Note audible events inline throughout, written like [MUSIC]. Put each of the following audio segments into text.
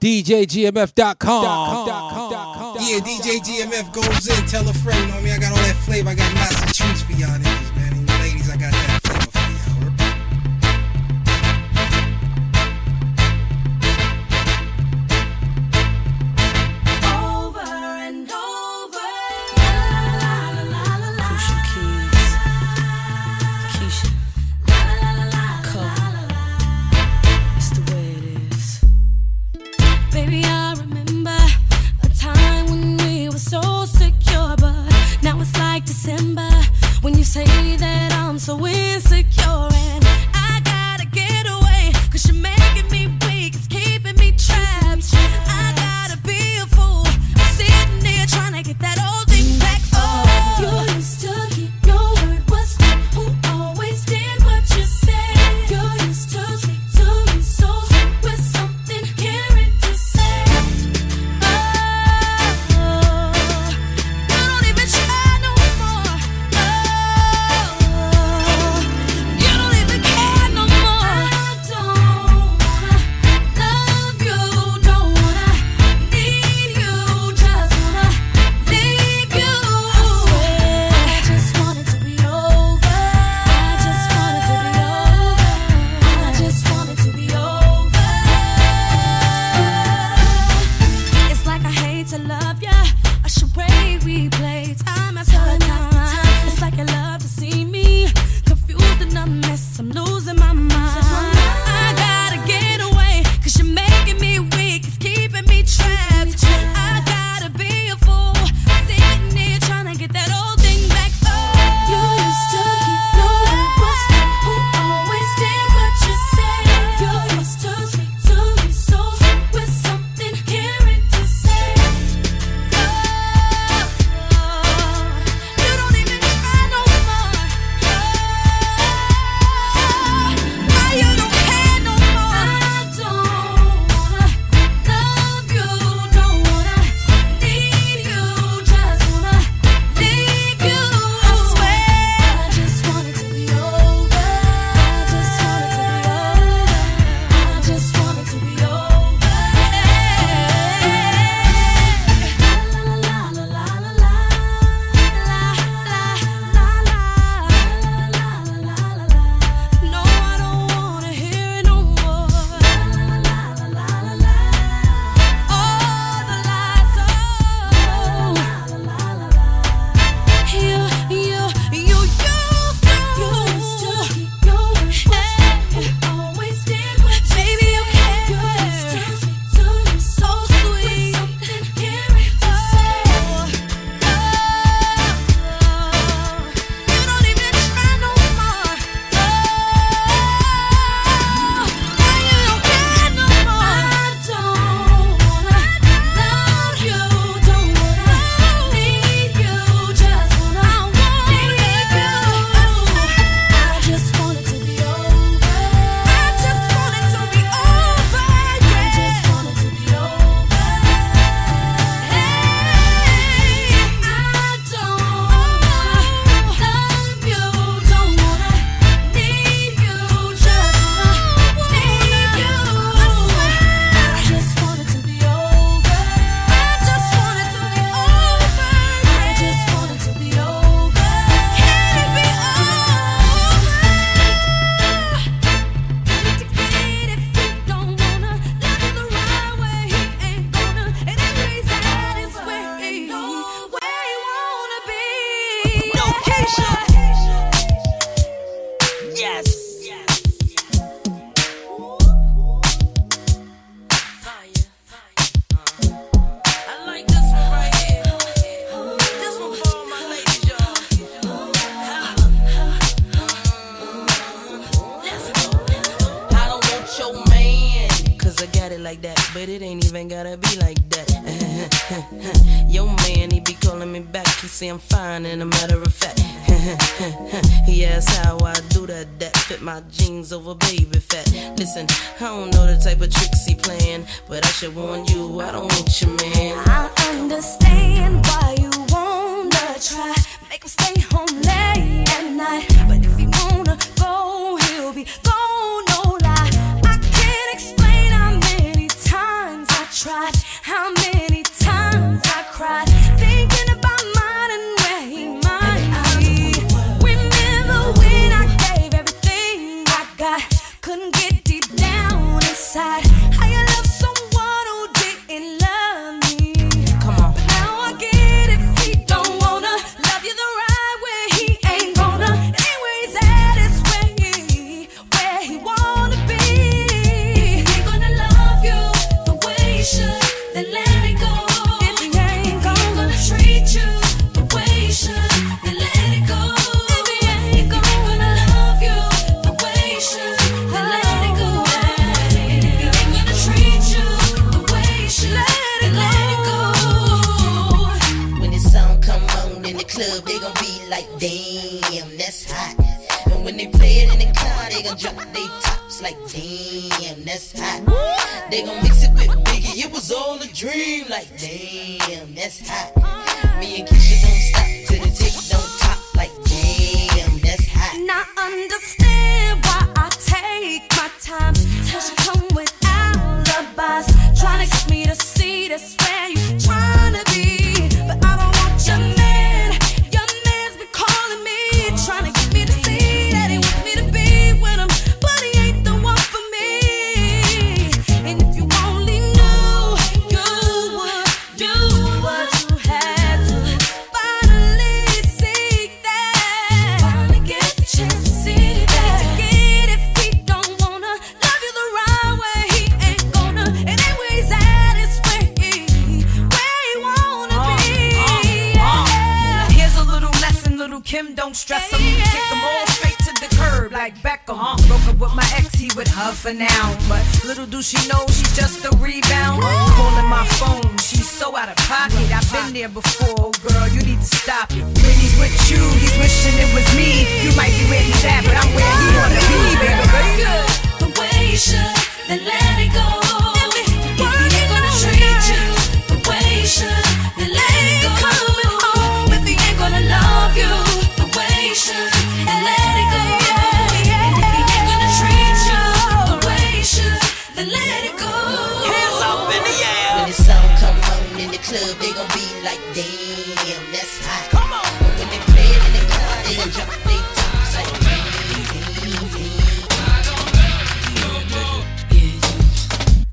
DJGMF.com. Yeah, DJGMF goes in. Tell a friend, you know I mean? I got all that flavor. I got lots of treats for y'all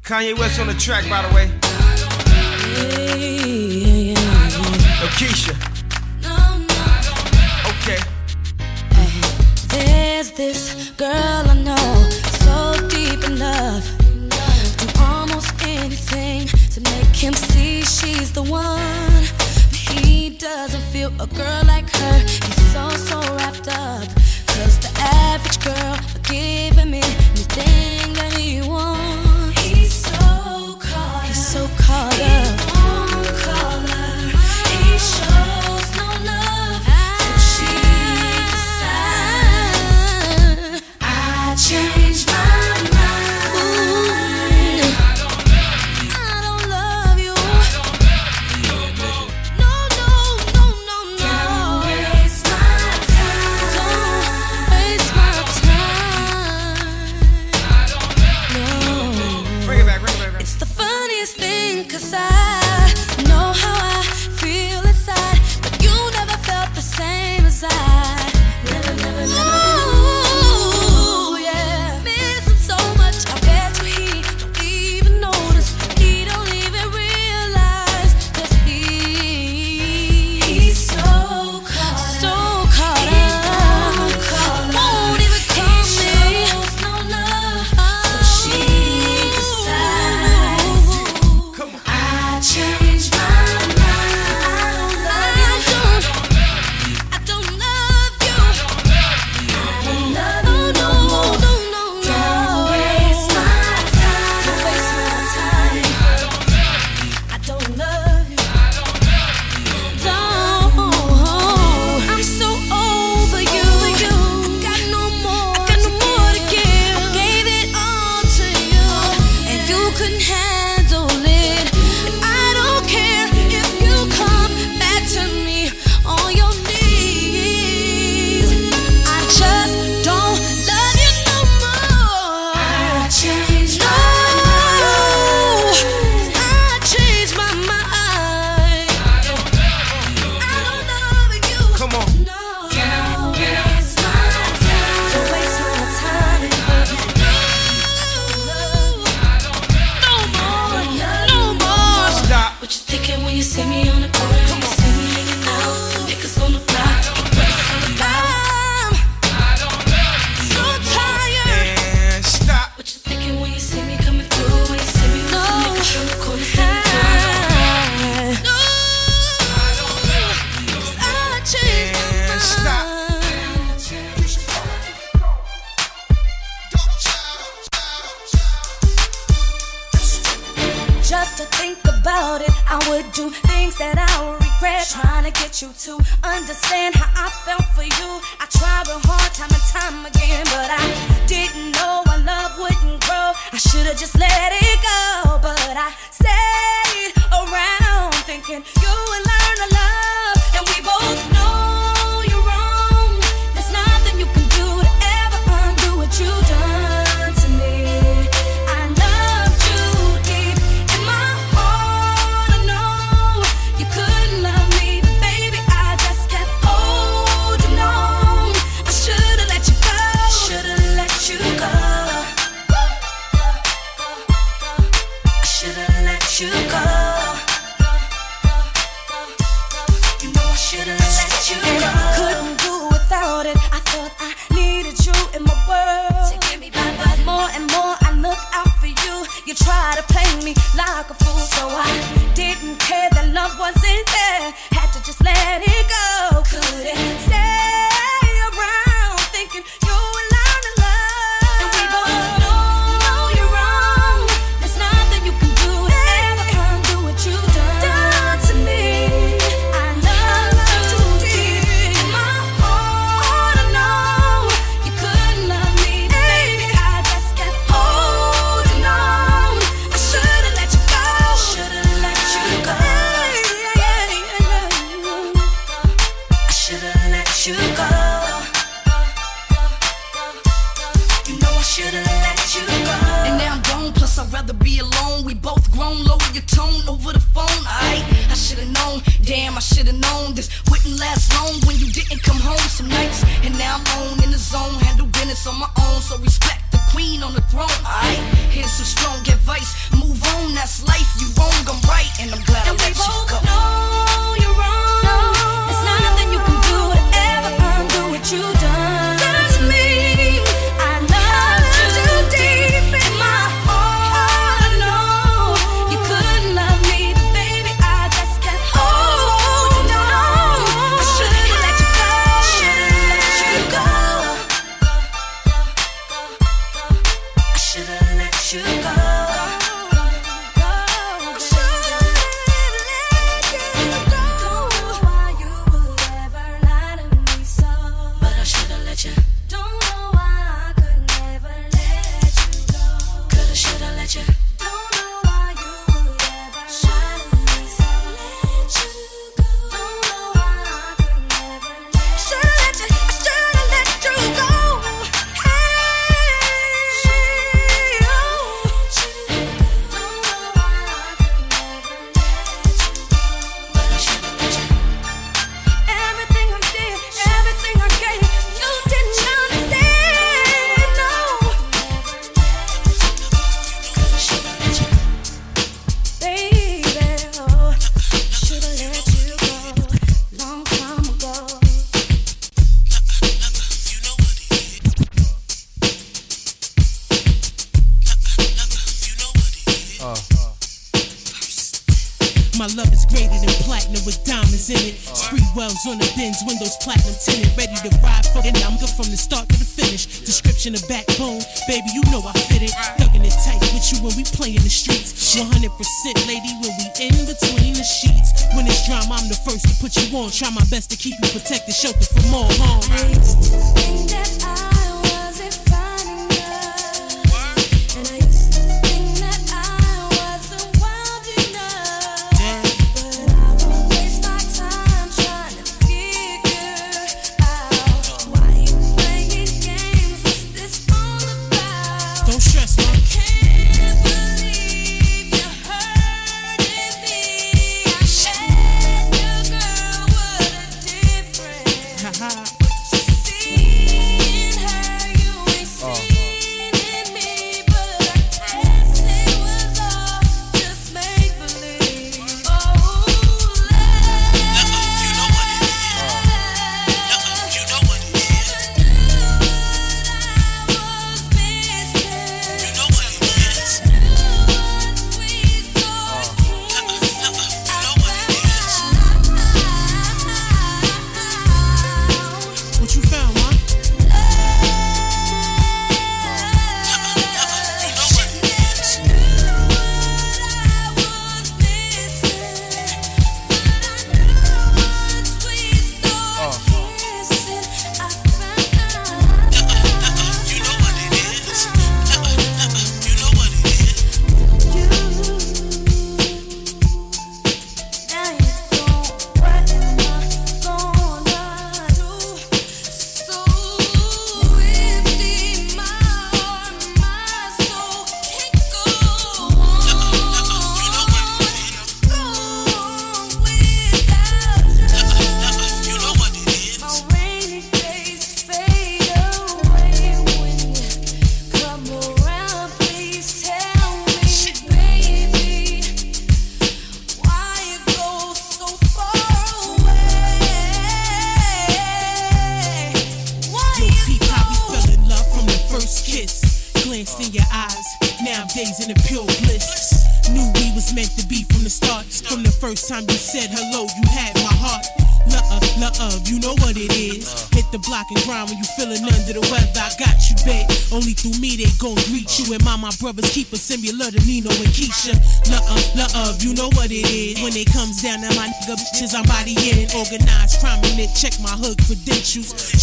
Kanye West on the track, by the way. Hey, yeah, yeah, yeah. No, Keyshia. No, no, okay. Hey, there's this girl I know, so deep in love. Do almost anything to make him see she's the one. But he doesn't feel a girl like her. He's so, so wrapped up. Cause the average girl will give him anything that he wants.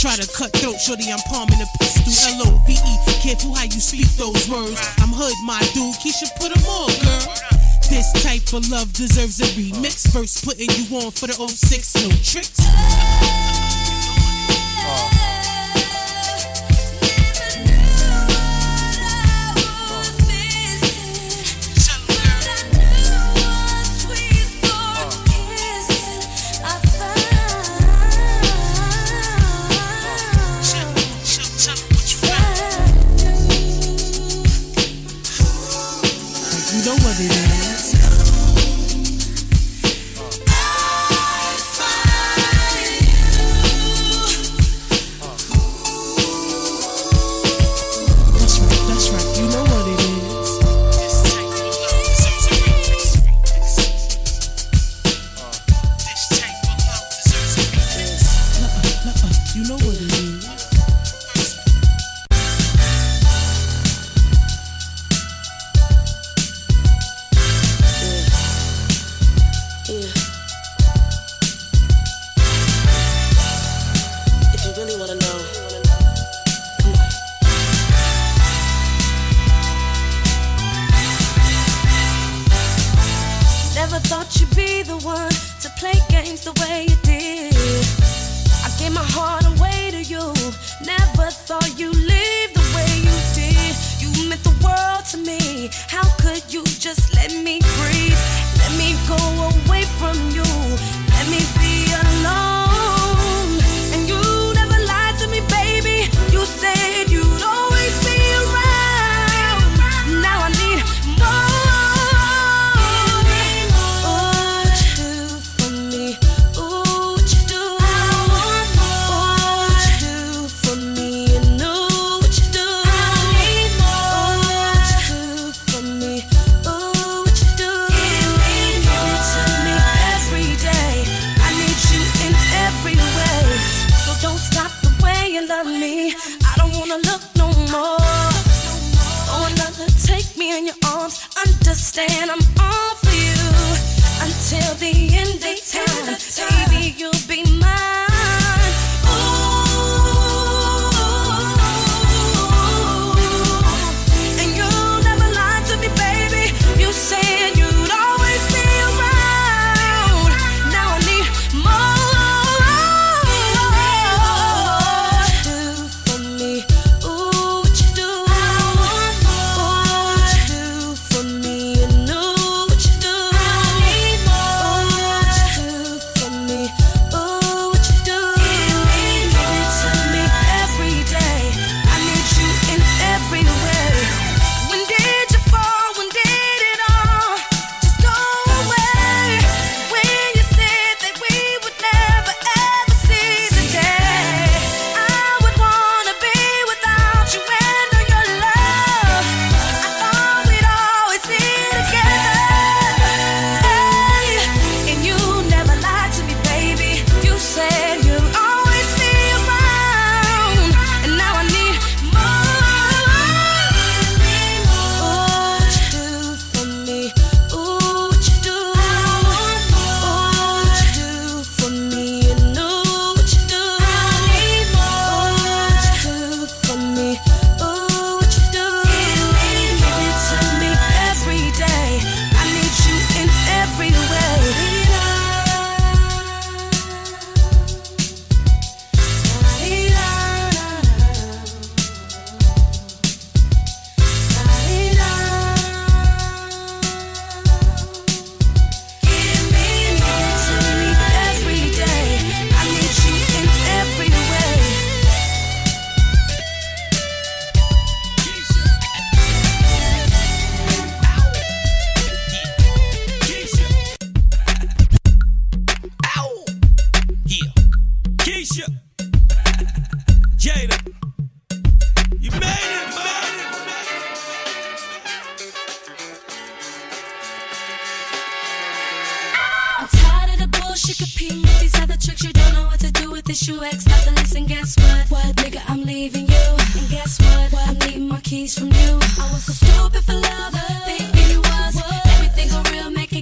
Try to cut throat, shorty, I'm palming a pistol. L-O-V-E, careful how you speak those words. I'm hood, my dude, Keyshia, put them on, girl. This type of love deserves a remix. First putting you on for the 06, no tricks. Uh.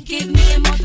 Give me a more,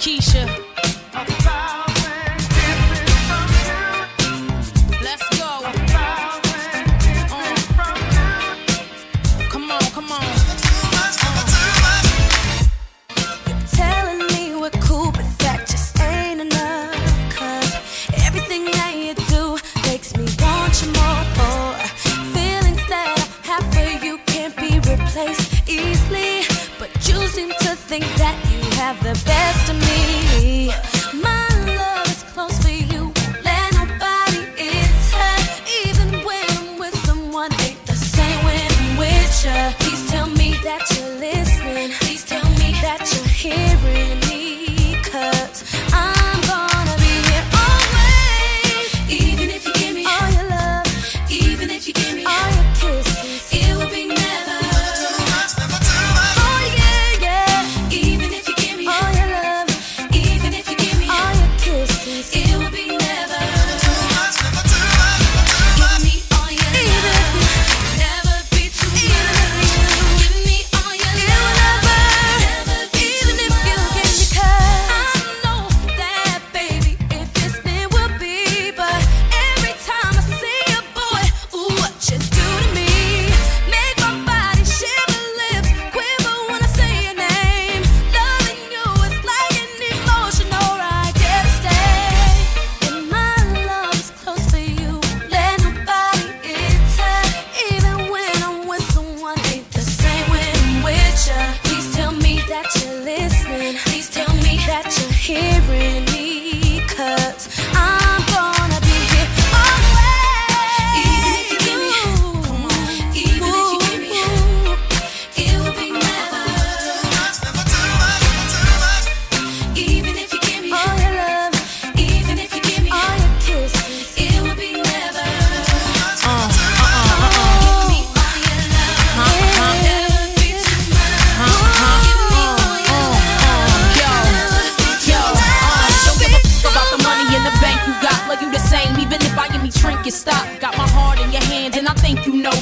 Keyshia.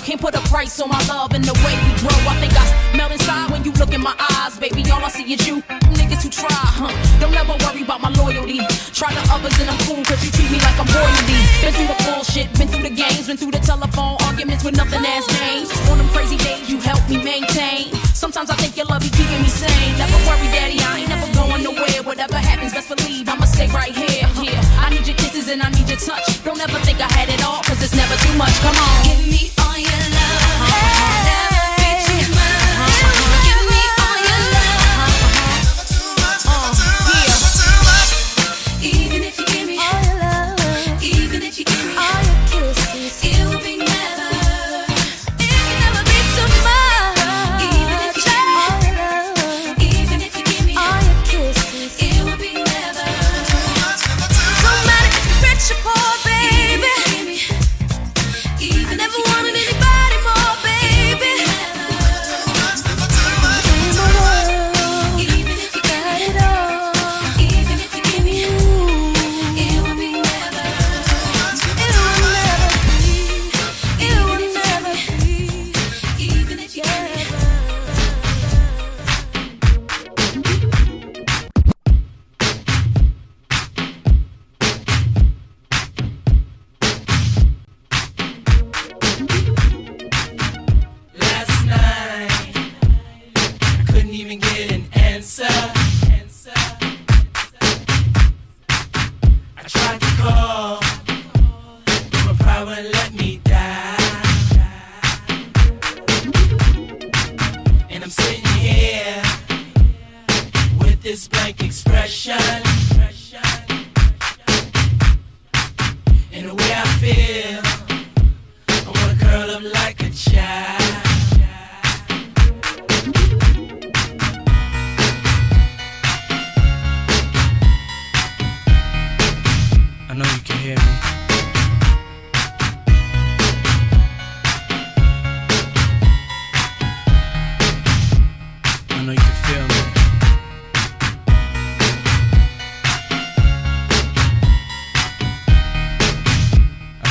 Can't put a price on my love and the way we grow. I think I melt inside when you look in my eyes, baby. All I see is you. Niggas who try, huh? Don't ever worry about my loyalty. Try the others and I'm cool, cause you treat me like I'm royalty. Been through the bullshit, been through the games, been through the telephone arguments with nothing as names. On them crazy days, you help me maintain. Sometimes I think your love be keeping me sane. Never worry, daddy, I ain't never going nowhere. Whatever happens, best believe I'ma stay right here. here. I need your kisses and I need your touch. Don't ever think I had it all, cause it's never too much. Come on.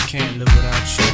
can't live without you.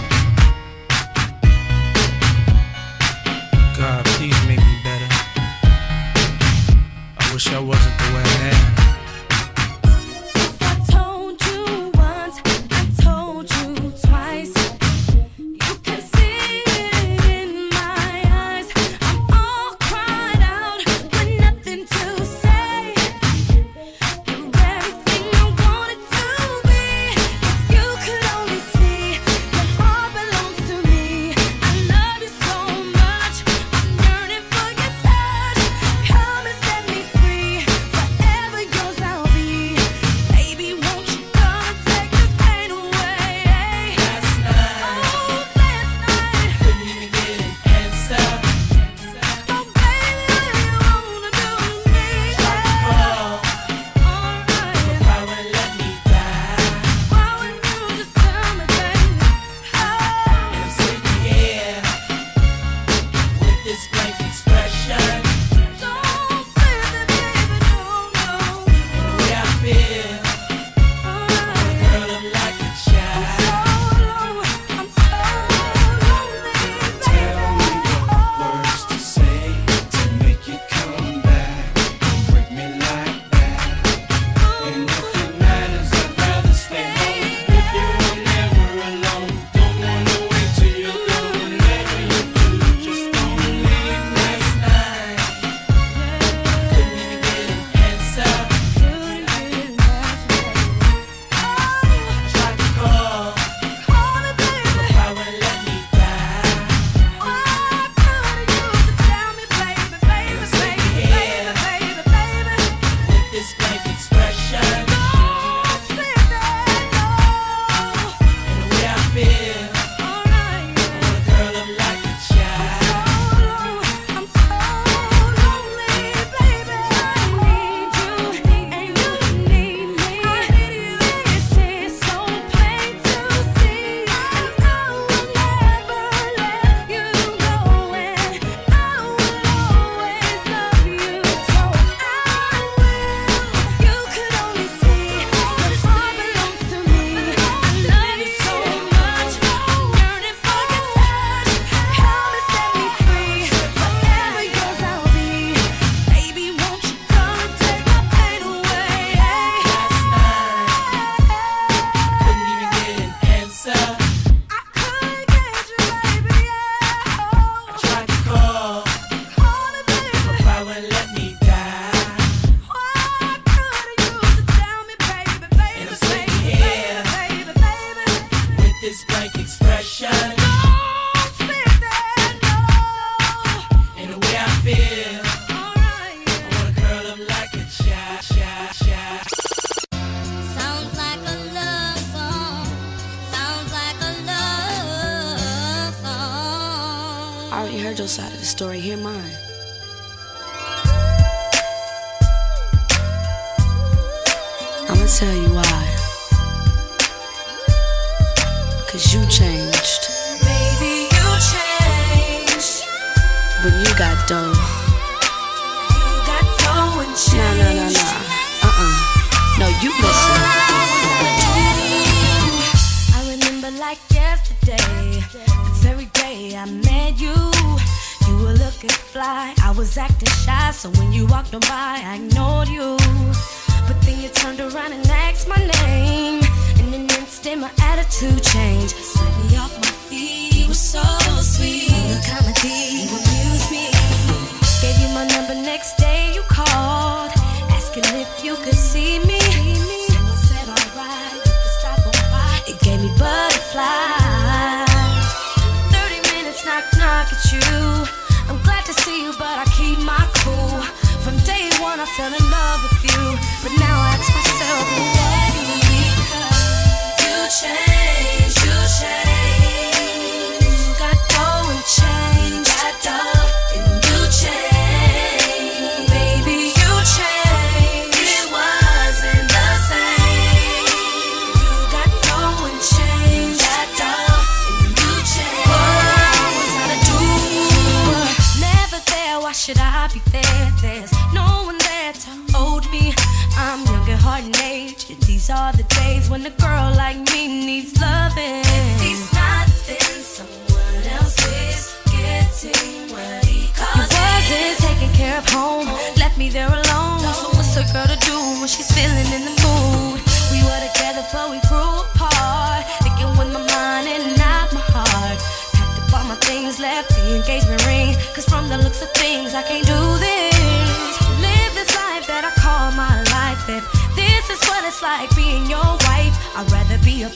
when a girl like me needs loving. If he's not, then someone else is getting what he calls he wasn't taking care of home, left me there alone. So what's a girl to do when she's feeling in the mood? We were together, but we grew apart. Thinking with my mind and not my heart. Packed up all my things, left the engagement ring. Cause from the looks of things, I can't do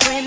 friend.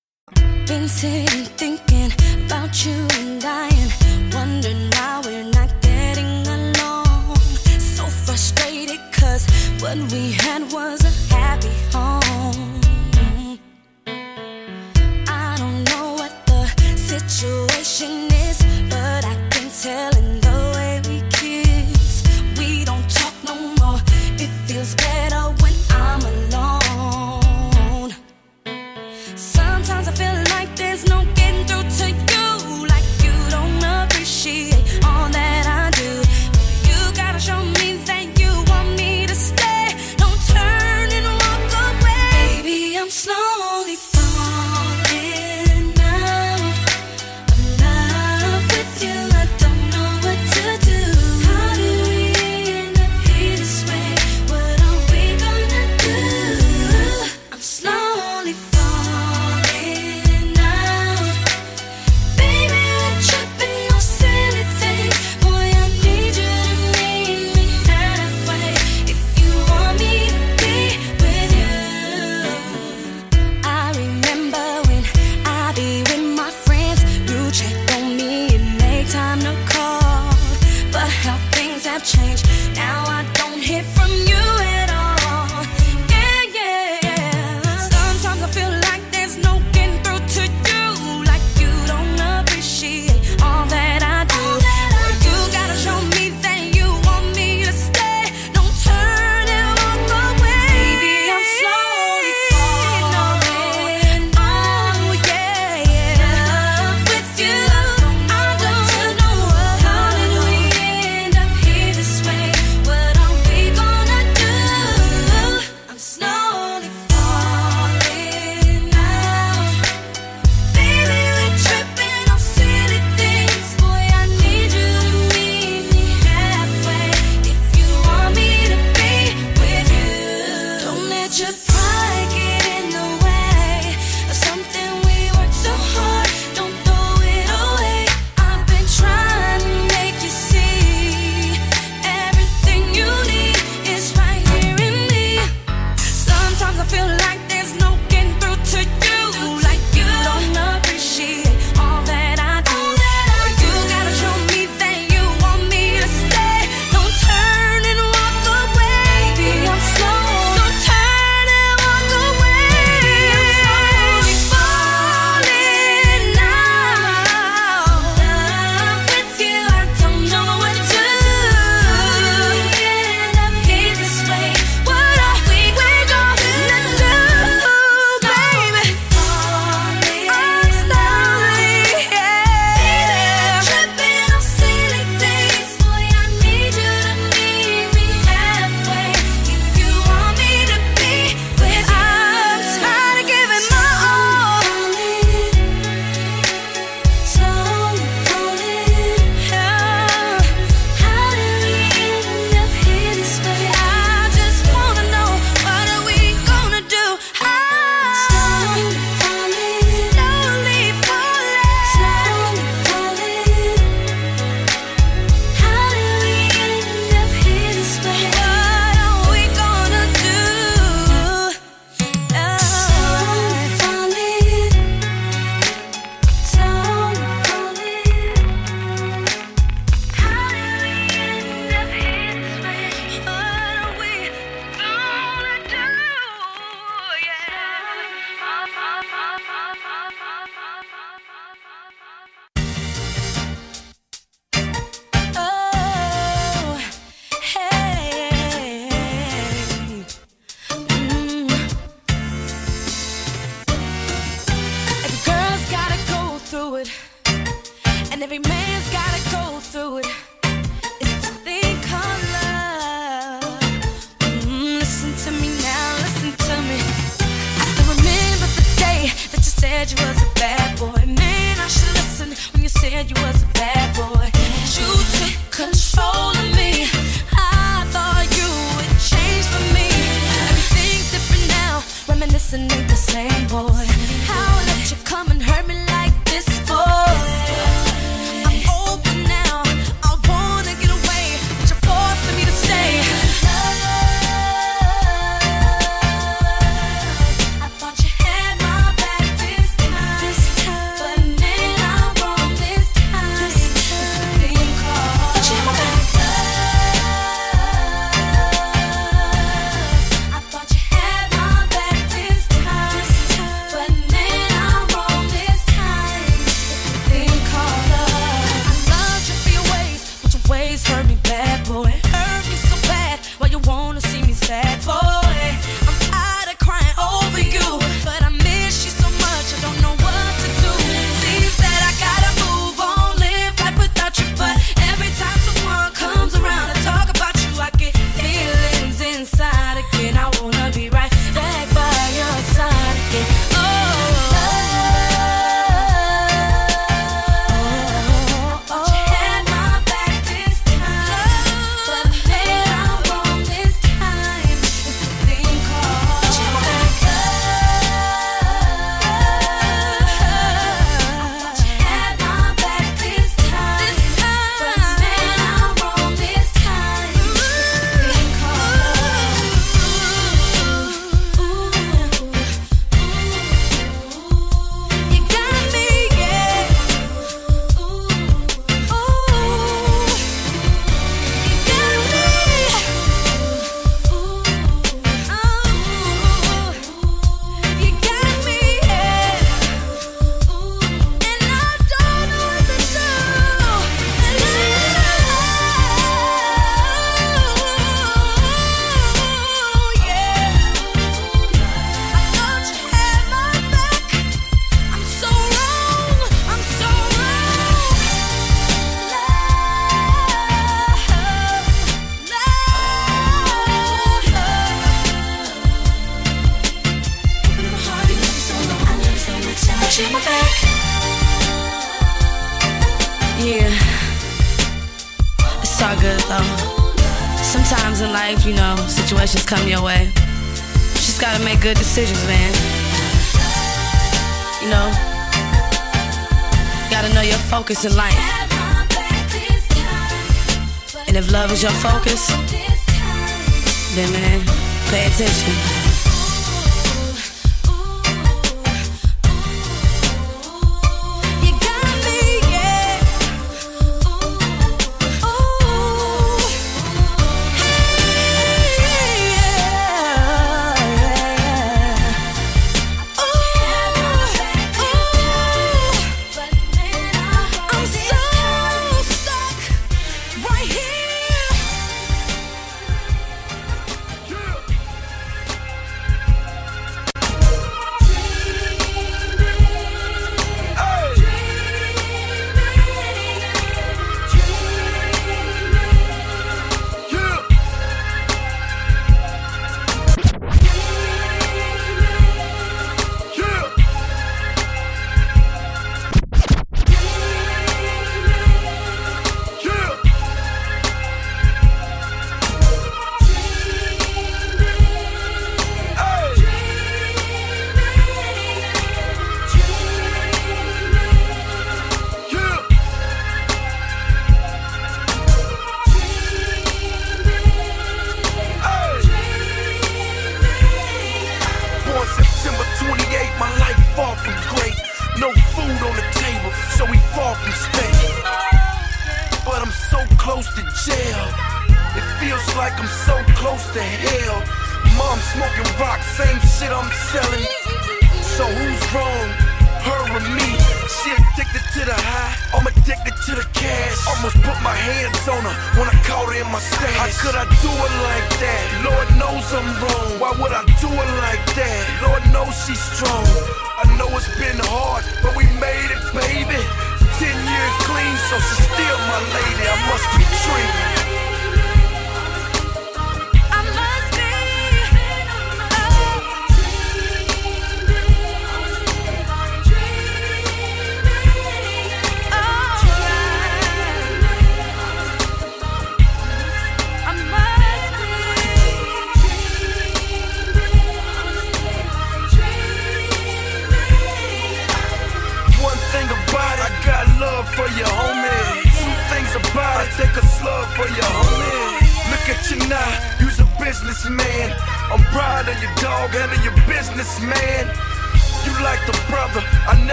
been sitting thinking about you and I and wondering why we're not getting along. So frustrated cause what we had was a happy home. I don't know what the situation is, but I can tell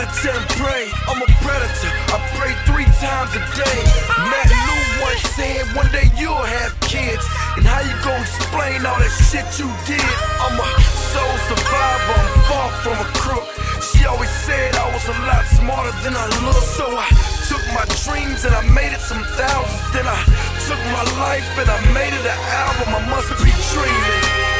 meditate and pray. I'm a predator. I pray three times a day. Matt Lou once said, one day you'll have kids. And how you gonna explain all that shit you did? I'm a soul survivor. I'm far from a crook. She always said I was a lot smarter than I look. So I took my dreams and I made it some thousands. Then I took my life and I made it an album. I must be dreaming.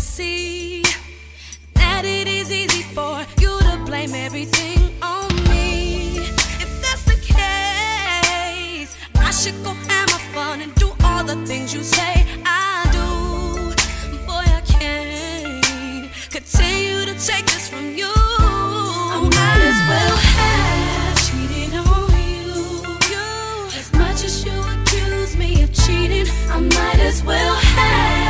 see that it is easy for you to blame everything on me. If that's the case, I should go have my fun and do all the things you say I do. Boy, I can't continue to take this from you. I might as well have cheated on you. As much as you accuse me of cheating, I might as well have.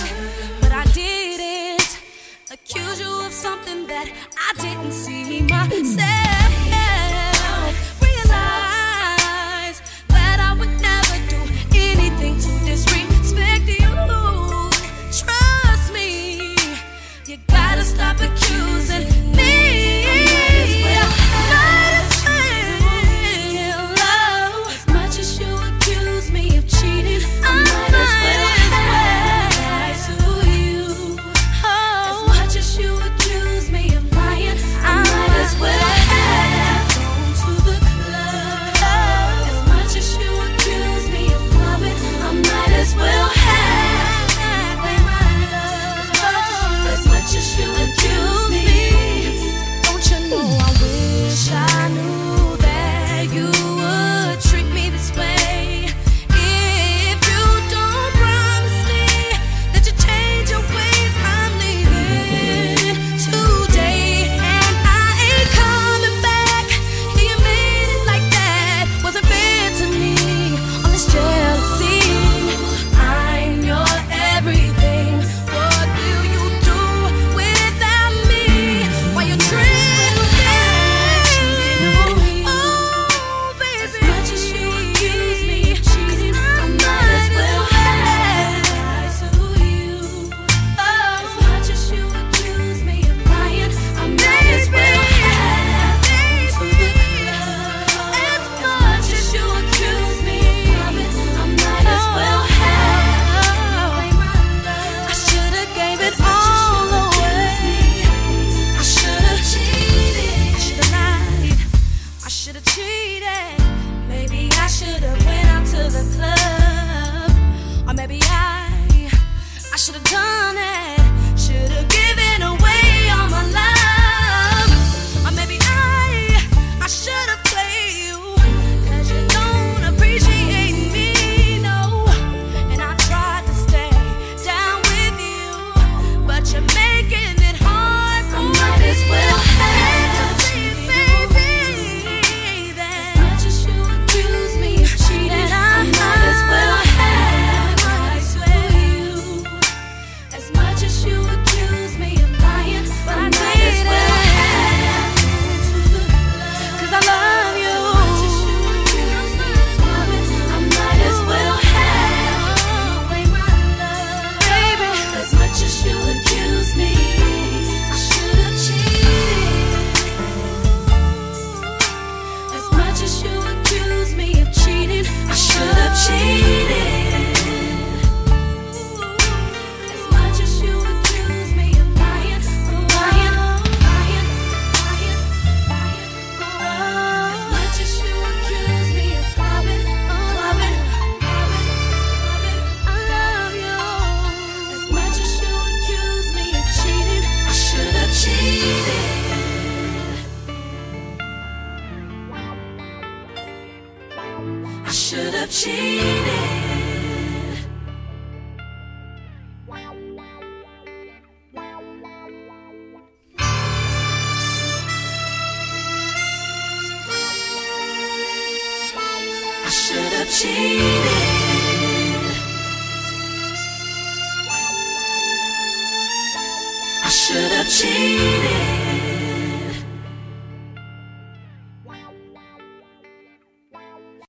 something that I didn't see myself. [CLEARS THROAT]